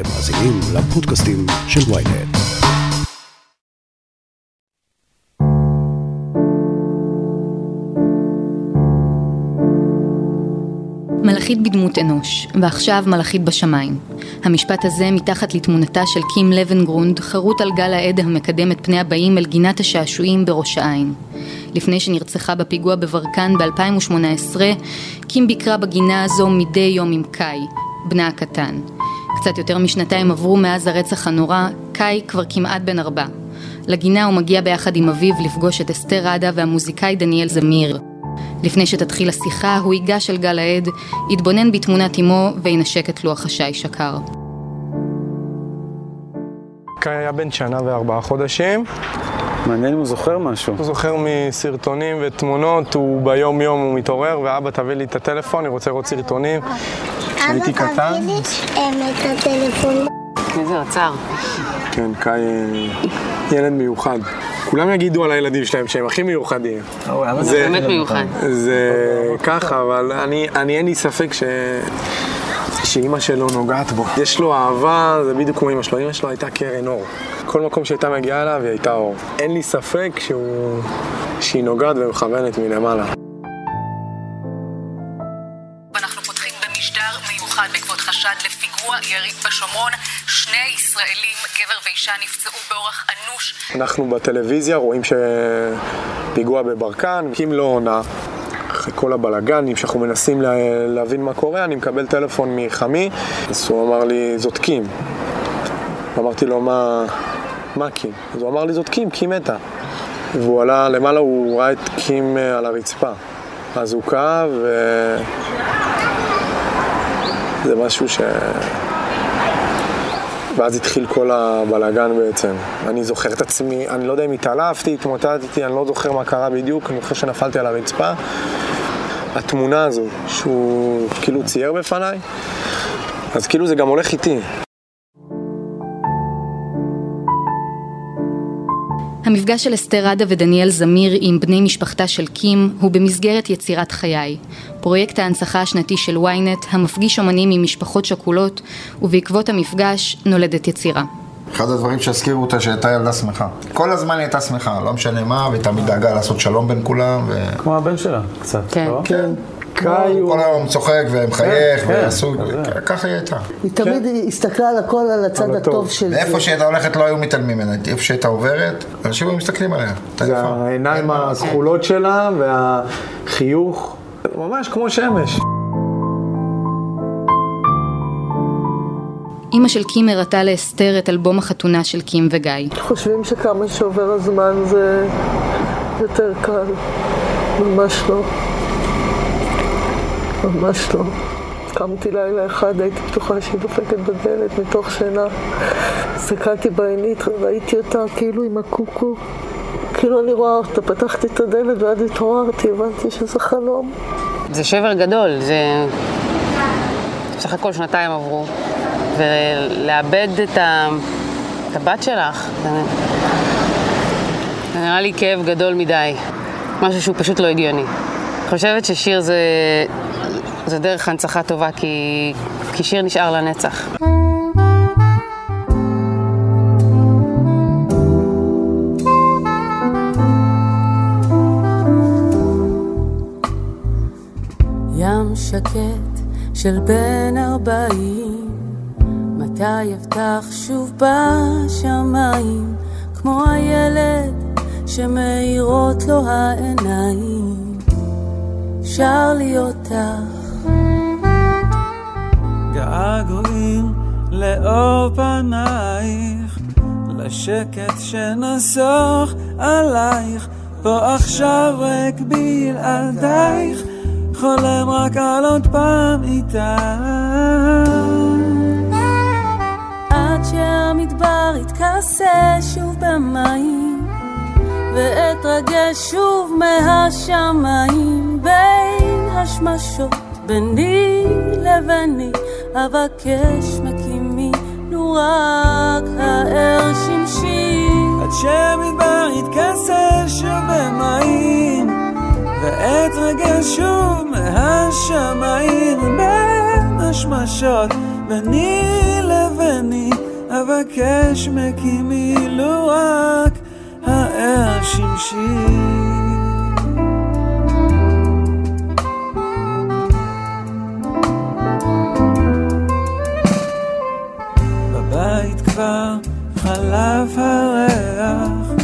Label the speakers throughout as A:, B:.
A: אתם מאזינים לפודקאסטים של ויינט.
B: מלאכית בדמות אנוש, ועכשיו מלאכית בשמיים. המשפט הזה מתחת לתמונתה של קים לבנגרונד חרוט על גל העד המקדם את פני הבאים אל גינת השעשועים בראש העין. לפני שנרצחה בפיגוע בברקן ב-2018, קים ביקרה בגינה הזו מדי יום עם קאי, בנה הקטן. קצת יותר משנתיים עברו מאז הרצח הנורא, קאי כבר כמעט בן ארבע. לגינה הוא מגיע ביחד עם אביו לפגוש את אסתר ראדה והמוזיקאי דניאל זמיר. לפני שתתחיל השיחה, הוא ייגש אל גל העד, יתבונן בתמונת אמו וינשק את לוח השיש הקר.
C: קאי היה בן שנה וארבעה חודשים.
D: מעניין אם הוא זוכר משהו.
C: הוא זוכר מסרטונים ותמונות, הוא ביום יום הוא מתעורר, ואבא תביא לי את הטלפון, אני רוצה לראות סרטונים. כשהייתי קטן.
E: אבא תביא לי את הטלפון.
F: איזה אוצר.
C: כן, קאי אה, ילד מיוחד. כולם יגידו על הילדים שלהם שהם הכי מיוחדים.
F: זה באמת מיוחד.
C: זה ככה, אבל אני, אני אין לי ספק ש... שאימא שלו נוגעת בו. יש לו אהבה, זה בדיוק כמו אימא שלו. אימא שלו הייתה קרן אור. כל מקום שהייתה מגיעה אליו היא הייתה אור. אין לי ספק שהוא... שהיא נוגעת ומכוונת מלמעלה.
G: חשד לפיגוע ירי בשומרון. שני ישראלים, גבר ואישה, נפצעו באורח אנוש.
C: אנחנו בטלוויזיה רואים שפיגוע בברקן, קים לא עונה. אחרי כל הבלאגנים שאנחנו מנסים לה, להבין מה קורה, אני מקבל טלפון מחמי, אז הוא אמר לי, זאת קים. אמרתי לו, מה, מה קים? אז הוא אמר לי, זאת קים, קים מתה. והוא עלה למעלה, הוא ראה את קים אה, על הרצפה. אז הוא כאב, ו... זה משהו ש... ואז התחיל כל הבלאגן בעצם. אני זוכר את עצמי, אני לא יודע אם התעלפתי, התמוטטתי, אני לא זוכר מה קרה בדיוק, אני חושב שנפלתי על הרצפה. התמונה הזו, שהוא כאילו צייר בפניי, אז כאילו זה גם הולך איתי.
B: המפגש של אסתר ראדה ודניאל זמיר עם בני משפחתה של קים הוא במסגרת יצירת חיי, פרויקט ההנצחה השנתי של ynet המפגיש אומנים עם משפחות שכולות ובעקבות המפגש נולדת יצירה.
H: אחד הדברים שהזכירו אותה שהייתה ילדה שמחה. כל הזמן היא הייתה שמחה, לא משנה מה, ותמיד דאגה לעשות שלום בין כולם. ו...
D: כמו הבן שלה, קצת,
F: כן.
D: לא?
C: כן. קאי הוא...
H: כל היום צוחק ומחייך,
D: כן,
H: ועשו,
D: כן.
H: ככה היא הייתה.
I: היא תמיד הסתכלה על הכל על הצד
C: הטוב.
I: של זה.
H: ואיפה שהייתה הולכת לא היו מתעלמים ממנה, איפה שהייתה עוברת, אנשים היו מסתכלים עליה.
C: זה. העיניים הכחולות שלה והחיוך, ממש כמו שמש.
B: אימא של קים הראתה לאסתר את אלבום החתונה של קים וגיא.
I: חושבים שכמה שעובר הזמן זה יותר קל. ממש לא. ממש לא. קמתי לילה אחד, הייתי בטוחה שהיא דופקת בדלת מתוך שינה. הסתכלתי בעינית, ראיתי אותה כאילו עם הקוקו. כאילו אני רואה אותה, פתחתי את הדלת ואז התעוררתי, הבנתי שזה חלום.
F: זה שבר גדול, זה... בסך הכל שנתיים עברו. ולאבד את, ה... את הבת שלך, זה... זה נראה לי כאב גדול מדי. משהו שהוא פשוט לא הגיוני. חושבת ששיר זה, זה דרך הנצחה טובה, כי, כי שיר נשאר לנצח.
J: ים שקט של בן ארבעים, מתי יפתח שוב בשמיים, כמו הילד שמאירות לו העיניים, שר לי אותך.
K: געגועים לאור פנייך, לשקט שנסוך עלייך, פה עכשיו ריק בלעדייך, חולם רק על עוד פעם איתך.
J: עד שהמדבר יתכסה שוב במים, ואתרגש שוב מהשמיים בין השמשות ביני לביני, אבקש מקימי לו רק האר שמשי.
K: עד שמדבר יתכסה שוב במים, ואתרגש שוב מהשמיים בין השמשות ביני לביני אבקש מקימי לו רק האר שמשי. כבר חלף הריח,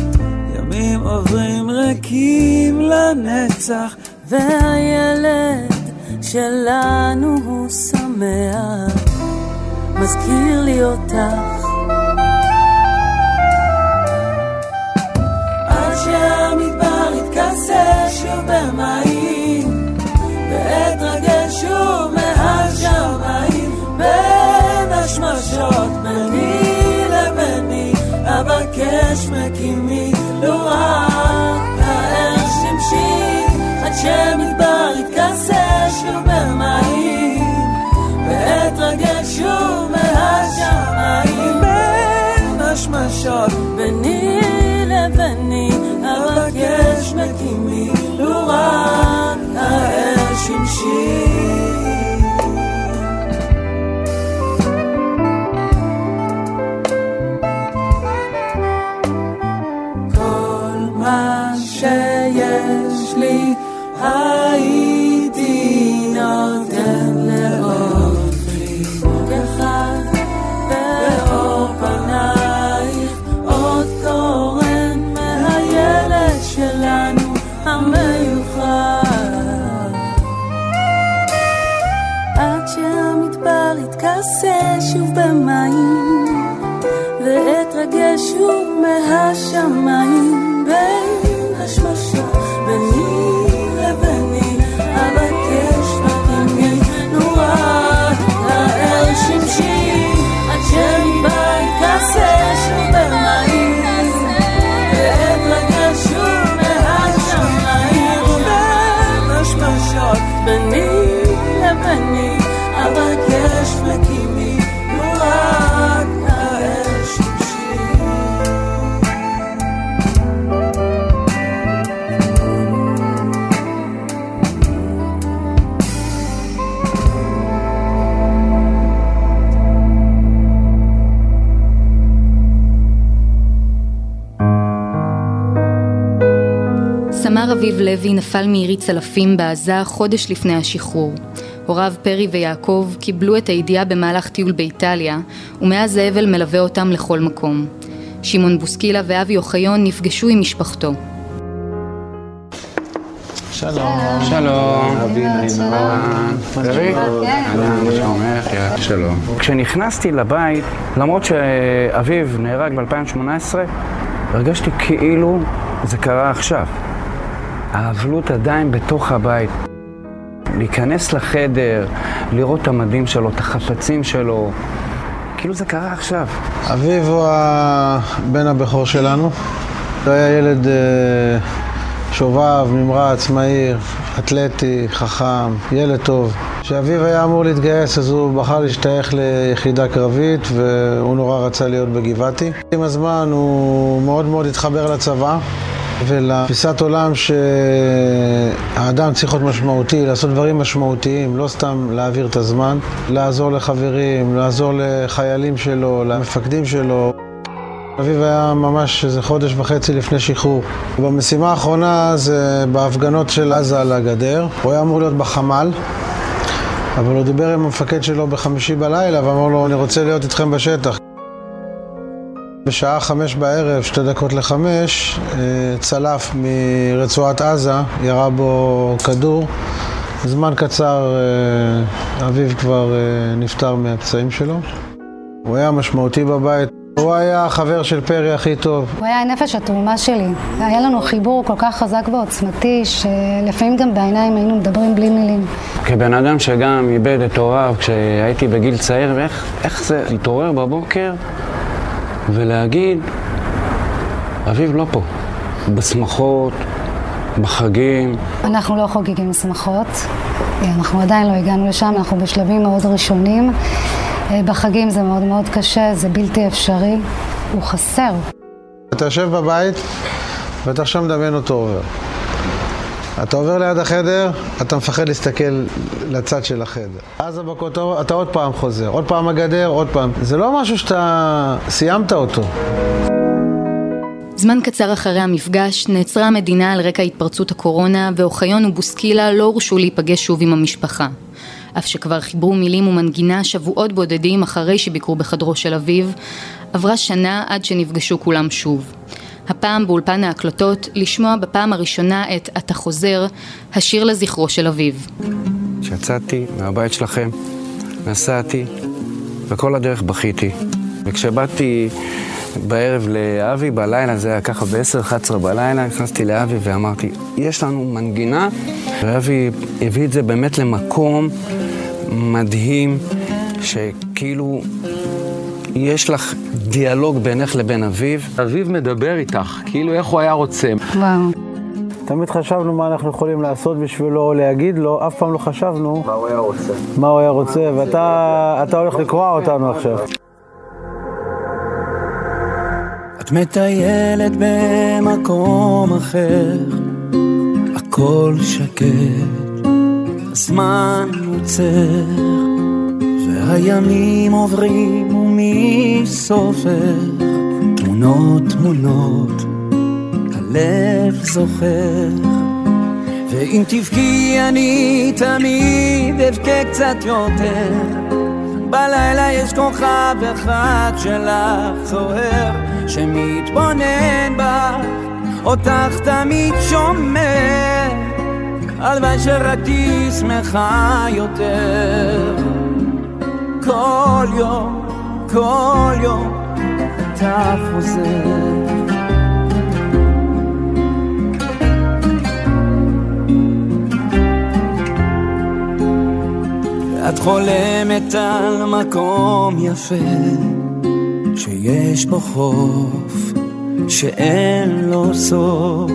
K: ימים עוברים ריקים לנצח,
J: והילד שלנו הוא שמח, מזכיר לי אותך.
K: עד שהמדבר יתכסה השמשות ביני לביני, אבקש מקימי לו רק האר שמשי. כל מה שיש לי הייתי
J: מהשמיים
B: לוי נפל מירי צלפים בעזה חודש לפני השחרור. הוריו פרי ויעקב קיבלו את הידיעה במהלך טיול באיטליה, ומאז האבל מלווה אותם לכל מקום. שמעון בוסקילה ואבי אוחיון נפגשו עם משפחתו.
D: שלום. שלום. שלומך? יא, שלום. כשנכנסתי לבית, למרות שאביו נהרג ב-2018, הרגשתי כאילו זה קרה עכשיו. האבלות עדיין בתוך הבית. להיכנס לחדר, לראות את המדים שלו, את החפצים שלו, כאילו זה קרה עכשיו.
L: אביב הוא הבן הבכור שלנו. הוא היה ילד אה, שובב, נמרץ, מהיר, אתלטי, חכם, ילד טוב. כשאביב היה אמור להתגייס אז הוא בחר להשתייך ליחידה קרבית והוא נורא רצה להיות בגבעתי. עם הזמן הוא מאוד מאוד התחבר לצבא ולתפיסת עולם שהאדם צריך להיות משמעותי, לעשות דברים משמעותיים, לא סתם להעביר את הזמן, לעזור לחברים, לעזור לחיילים שלו, למפקדים שלו. אביב היה ממש איזה חודש וחצי לפני שחרור. במשימה האחרונה זה בהפגנות של עזה על הגדר. הוא היה אמור להיות בחמ"ל, אבל הוא דיבר עם המפקד שלו בחמישי בלילה ואמר לו, אני רוצה להיות איתכם בשטח. בשעה חמש בערב, שתי דקות לחמש, אה, צלף מרצועת עזה, ירה בו כדור. זמן קצר אה, אביו כבר אה, נפטר מהפצעים שלו. הוא היה משמעותי בבית. הוא היה החבר של פרי הכי טוב.
M: הוא היה נפש התרומה שלי. היה לנו חיבור כל כך חזק ועוצמתי, שלפעמים גם בעיניים היינו מדברים בלי מילים.
D: כבן אדם שגם איבד את הוריו כשהייתי בגיל צעיר, ואיך איך זה להתעורר בבוקר ולהגיד, אביב לא פה. בשמחות, בחגים.
M: אנחנו לא חוגגים שמחות, אנחנו עדיין לא הגענו לשם, אנחנו בשלבים מאוד ראשונים. בחגים זה מאוד מאוד קשה, זה בלתי אפשרי, הוא חסר.
L: אתה יושב בבית ואתה עכשיו מדמיין אותו עובר. אתה עובר ליד החדר, אתה מפחד להסתכל לצד של החדר. אז בכותרות, אתה עוד פעם חוזר, עוד פעם הגדר, עוד פעם. זה לא משהו שאתה סיימת אותו.
B: זמן קצר אחרי המפגש נעצרה המדינה על רקע התפרצות הקורונה ואוחיון ובוסקילה לא הורשו להיפגש שוב עם המשפחה. אף שכבר חיברו מילים ומנגינה שבועות בודדים אחרי שביקרו בחדרו של אביו, עברה שנה עד שנפגשו כולם שוב. הפעם באולפן ההקלטות, לשמוע בפעם הראשונה את "אתה חוזר", השיר לזכרו של אביו.
D: כשיצאתי מהבית שלכם, נסעתי, וכל הדרך בכיתי. וכשבאתי בערב לאבי, בלילה, זה היה ככה ב-10-11 בלילה, נכנסתי לאבי ואמרתי, יש לנו מנגינה, ואבי הביא את זה באמת למקום מדהים, שכאילו יש לך דיאלוג בינך לבין אביו. אביו מדבר איתך, כאילו איך הוא היה רוצה.
M: וואו.
L: תמיד חשבנו מה אנחנו יכולים לעשות בשבילו או להגיד לו, אף פעם לא חשבנו
D: מה הוא היה רוצה.
L: מה הוא היה רוצה, ואתה אתה הולך לקרוע אותנו עכשיו.
K: את מטיילת במקום אחר, הכל שקט, הזמן עוצר, והימים עוברים ומי סופר, תמונות תמונות, הלב זוכר. ואם תבכי אני תמיד אבכה קצת יותר. בלילה יש כוכב אחד שלך זוהר שמתבונן בך, אותך תמיד שומר. הלוואי שרק תהיי שמחה יותר. כל יום, כל יום אתה חוזר. את חולמת על מקום יפה שיש בו חוף שאין לו סוף.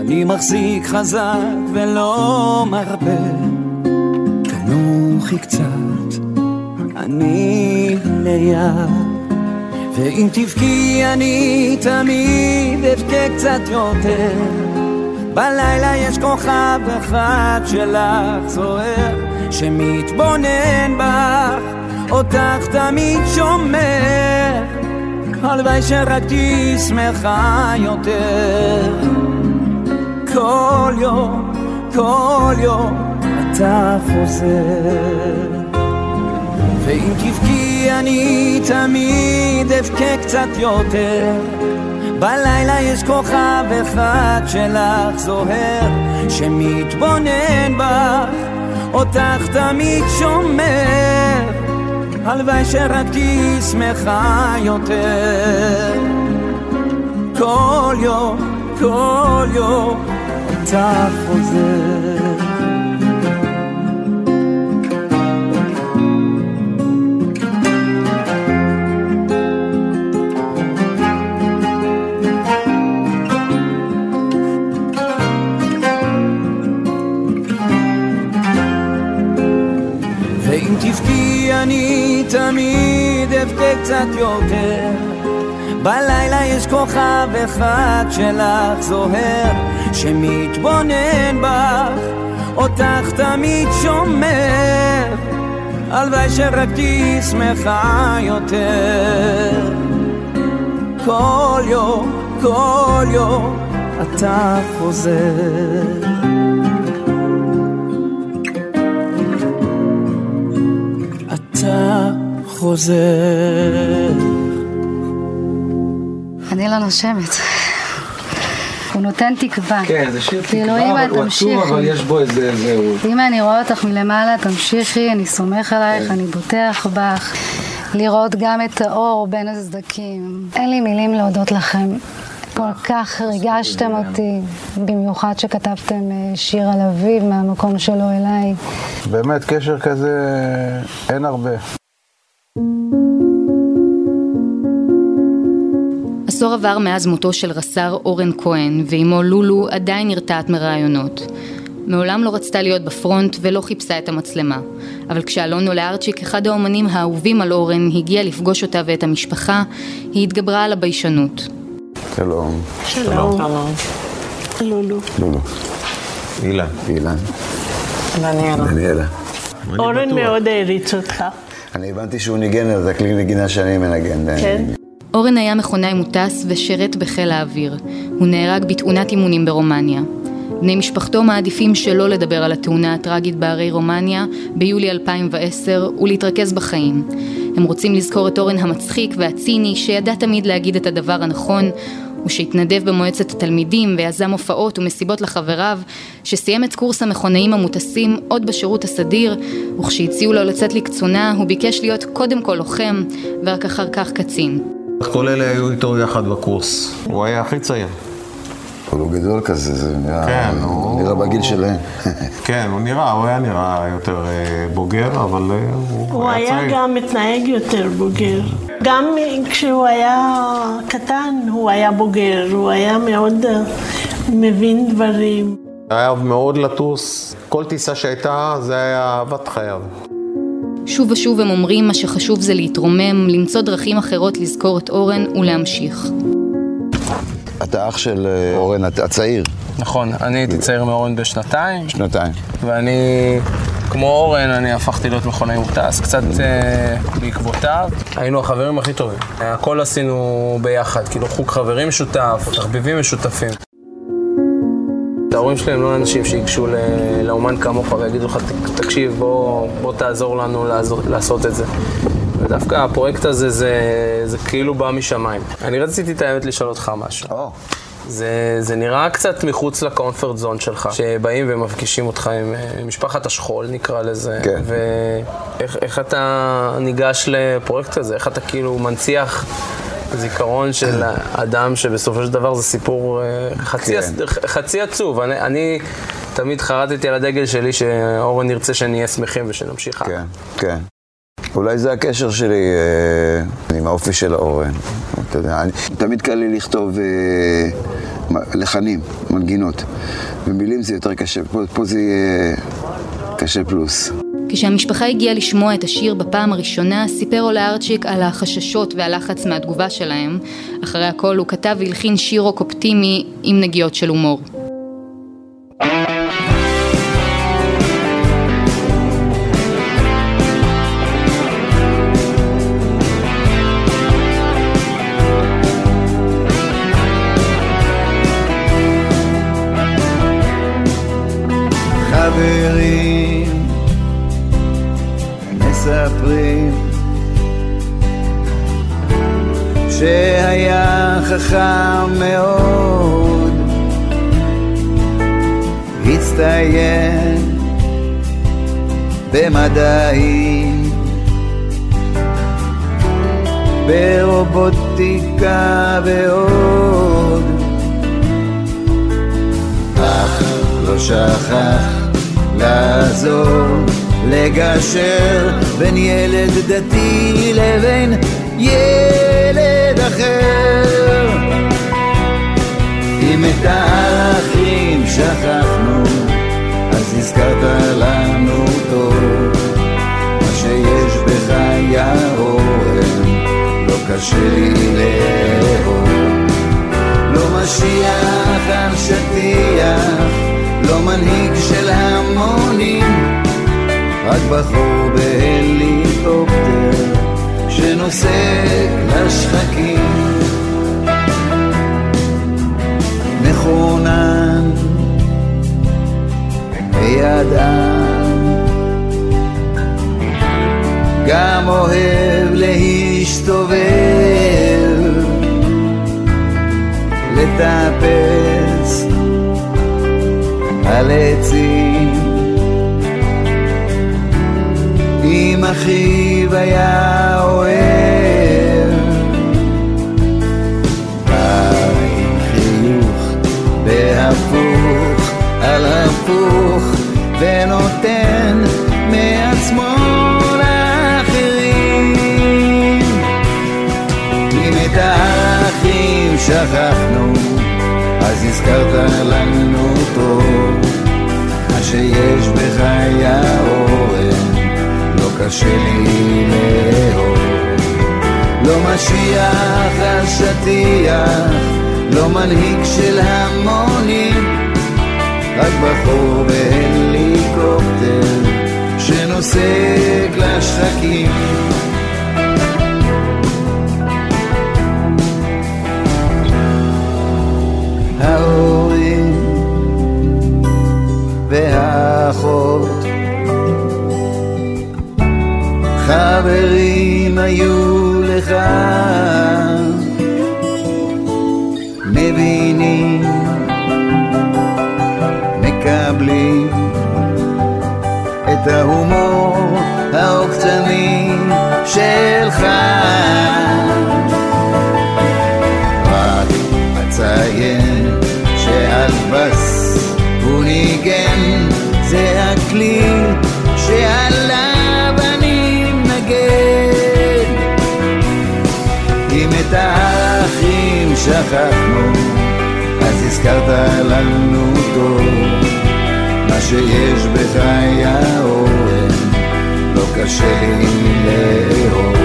K: אני מחזיק חזק ולא מרבה תנוחי קצת אני ליד ואם תבכי אני תמיד אבכה קצת יותר בלילה יש כוכב אחד שלך זוהר שמתבונן בך, אותך תמיד שומר, הלוואי שרק תהיי שמחה יותר. כל יום, כל יום אתה חוזר. ואם תבכי אני תמיד אבכה קצת יותר. בלילה יש כוכב אחד שלך זוהר, שמתבונן בך. אותך תמיד שומר, הלוואי שרק תהיי שמחה יותר. כל יום, כל יום, אתה חוזר. תמיד אבכה קצת יותר. בלילה יש כוכב אחד שלך זוהר שמתבונן בך אותך תמיד שומר. הלוואי שרק תהיי שמחה יותר. כל יום, כל יום אתה חוזר חוזר.
M: אני לא נושמת. הוא נותן תקווה.
D: כן, זה שיר תקווה, אבל הוא עצוב. אבל יש בו איזה... זהו.
M: אמא, אני רואה אותך מלמעלה, תמשיכי, אני סומך עלייך,
D: כן.
M: אני בוטח בך. לראות גם את האור בין הסדקים. אין לי מילים להודות לכם. כל כך ריגשתם אותי, במיוחד שכתבתם אה, שיר על אביב מהמקום שלו אליי.
L: באמת, קשר כזה אין הרבה.
B: עשור עבר מאז מותו של רס"ר אורן כהן, ואימו לולו עדיין נרתעת מראיונות. מעולם לא רצתה להיות בפרונט ולא חיפשה את המצלמה. אבל כשאלון לארצ'יק, אחד האומנים האהובים על אורן, הגיע לפגוש אותה ואת המשפחה, היא התגברה על הביישנות.
L: שלום.
I: שלום. לולו.
L: לולו.
N: אילן.
O: אילן.
P: דניאלה.
O: דניאלה.
Q: אורן מאוד העריץ אותך.
O: אני הבנתי שהוא ניגן על זה כלי נגינה שאני מנגן.
Q: כן.
B: אורן היה מכונאי מוטס ושירת בחיל האוויר. הוא נהרג בתאונת אימונים ברומניה. בני משפחתו מעדיפים שלא לדבר על התאונה הטראגית בערי רומניה ביולי 2010 ולהתרכז בחיים. הם רוצים לזכור את אורן המצחיק והציני שידע תמיד להגיד את הדבר הנכון ושהתנדב במועצת התלמידים ויזם הופעות ומסיבות לחבריו, שסיים את קורס המכונאים המוטסים עוד בשירות הסדיר, וכשהציעו לו לצאת לקצונה הוא ביקש להיות קודם כל לוחם ורק אחר כך קצין.
N: כל אלה היו איתו יחד בקורס. הוא היה הכי צעיר.
O: אבל הוא גדול כזה, זה נראה,
N: כן, הוא-
O: נראה בגיל שלהם.
N: כן, הוא נראה, הוא היה נראה יותר אה, בוגר, אבל אה, הוא
Q: הוא
N: היה
Q: היה
N: צעיר.
Q: גם מתנהג יותר בוגר. גם כשהוא היה קטן הוא היה בוגר, הוא היה מאוד אה, מבין דברים.
N: היה מאוד לטוס. כל טיסה שהייתה, זה היה אהבת חייו.
B: שוב ושוב הם אומרים מה שחשוב זה להתרומם, למצוא דרכים אחרות לזכור את אורן ולהמשיך.
O: אתה אח של אה, אורן הצ- הצעיר,
R: נכון, אני הייתי צעיר מאורן בשנתיים,
O: שנתיים.
R: ואני, כמו אורן, אני הפכתי להיות מכונאי מוטס, קצת אה, בעקבותיו. היינו החברים הכי טובים. הכל עשינו ביחד, כאילו חוג חברים משותף, תחביבים משותפים. ההורים שלי הם לא אנשים שיגשו לאומן כמוך ויגידו לך, "ת- תקשיב, בוא, בוא תעזור לנו לעזור, לעשות את זה. ודווקא הפרויקט הזה, זה, זה כאילו בא משמיים. אני רציתי את האמת לשאול אותך משהו. זה, זה נראה קצת מחוץ לקומפורט זון שלך, שבאים ומפגישים אותך עם אה, משפחת השכול, נקרא לזה.
O: כן.
R: ואיך איך אתה ניגש לפרויקט הזה? איך אתה כאילו מנציח זיכרון של אדם שבסופו של דבר זה סיפור אה, חצי,
O: כן.
R: חצי עצוב. אני, אני תמיד חרטתי על הדגל שלי שאורן ירצה שנהיה שמחים ושנמשיך הלאה.
O: כן, כן. אולי זה הקשר שלי אה, עם האופי של אורן. אתה יודע, אני, תמיד קל לי לכתוב אה, לחנים, מנגינות. ומילים זה יותר קשה, פה, פה זה יהיה קשה פלוס.
B: כשהמשפחה הגיעה לשמוע את השיר בפעם הראשונה, סיפר אולה ארצ'יק על החששות והלחץ מהתגובה שלהם. אחרי הכל הוא כתב והלחין שיר רוק אופטימי עם נגיעות של הומור.
S: חכם מאוד. הצטיין במדעים ברובוטיקה ועוד. אך לא שכח לעזור, לגשר בין ילד דתי לבין את הערכים שכחנו, אז הזכרת לנו טוב, מה שיש בך יא אורן, לא קשה לי לאהוב. לא משיח על שטיח, לא מנהיג של המונים, רק בחור בהליקופטר שנוסק לשחקים. מחונן וידען, גם אוהב להסתובב לטפס על עצים. אם אחיו היה בהפוך על הפוך, ונותן מעצמו לאחרים. אם את הערכים שכחנו, אז הזכרת לנו טוב, מה שיש בך יא אורן, לא קשה לי לאהוב. לא משיח על שטיח, לא מנהיג של המונים, רק בחור בהליקופטר שנוסק לשחקים. ההורים והאחות חברים היו לך מקבלים את ההומור העוקצני שלך. רק אציין שעל בס הוא ניגן זה הכלי שעליו אני מנגן אם את האחים שכחנו אז הזכרת לנו טוב שיש בחיי האורן לא קשה לי לאהוב.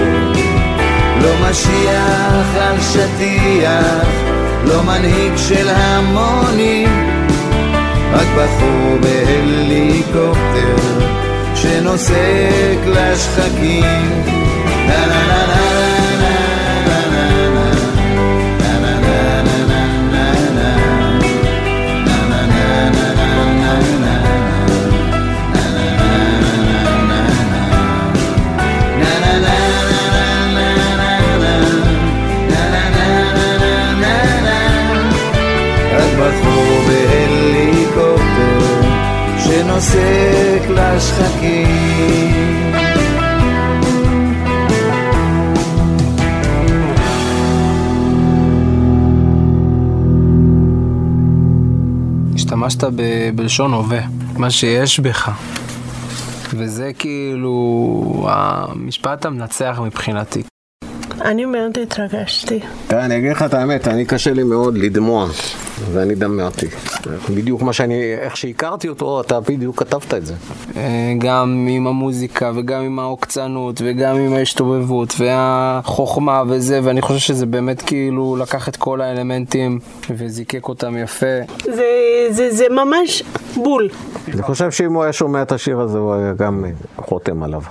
S: לא משיח על שטיח לא מנהיג של המונים רק בחור בהליקופטר שנוסק לשחקים. נה נה נה נה שנוסק לשחקים
T: השתמשת ב- בלשון הווה, מה שיש בך. וזה כאילו המשפט המנצח מבחינתי.
Q: אני מאוד התרגשתי.
N: תראה, אני אגיד לך את האמת, אני קשה לי מאוד לדמוע, ואני דמעתי. בדיוק מה שאני, איך שהכרתי אותו, אתה בדיוק כתבת את זה.
T: אה, גם עם המוזיקה וגם עם העוקצנות וגם עם ההשתובבות והחוכמה וזה, ואני חושב שזה באמת כאילו לקח את כל האלמנטים וזיקק אותם יפה.
Q: זה, זה, זה ממש בול.
N: אני חושב שאם הוא היה שומע את השיר הזה, הוא היה גם חותם עליו.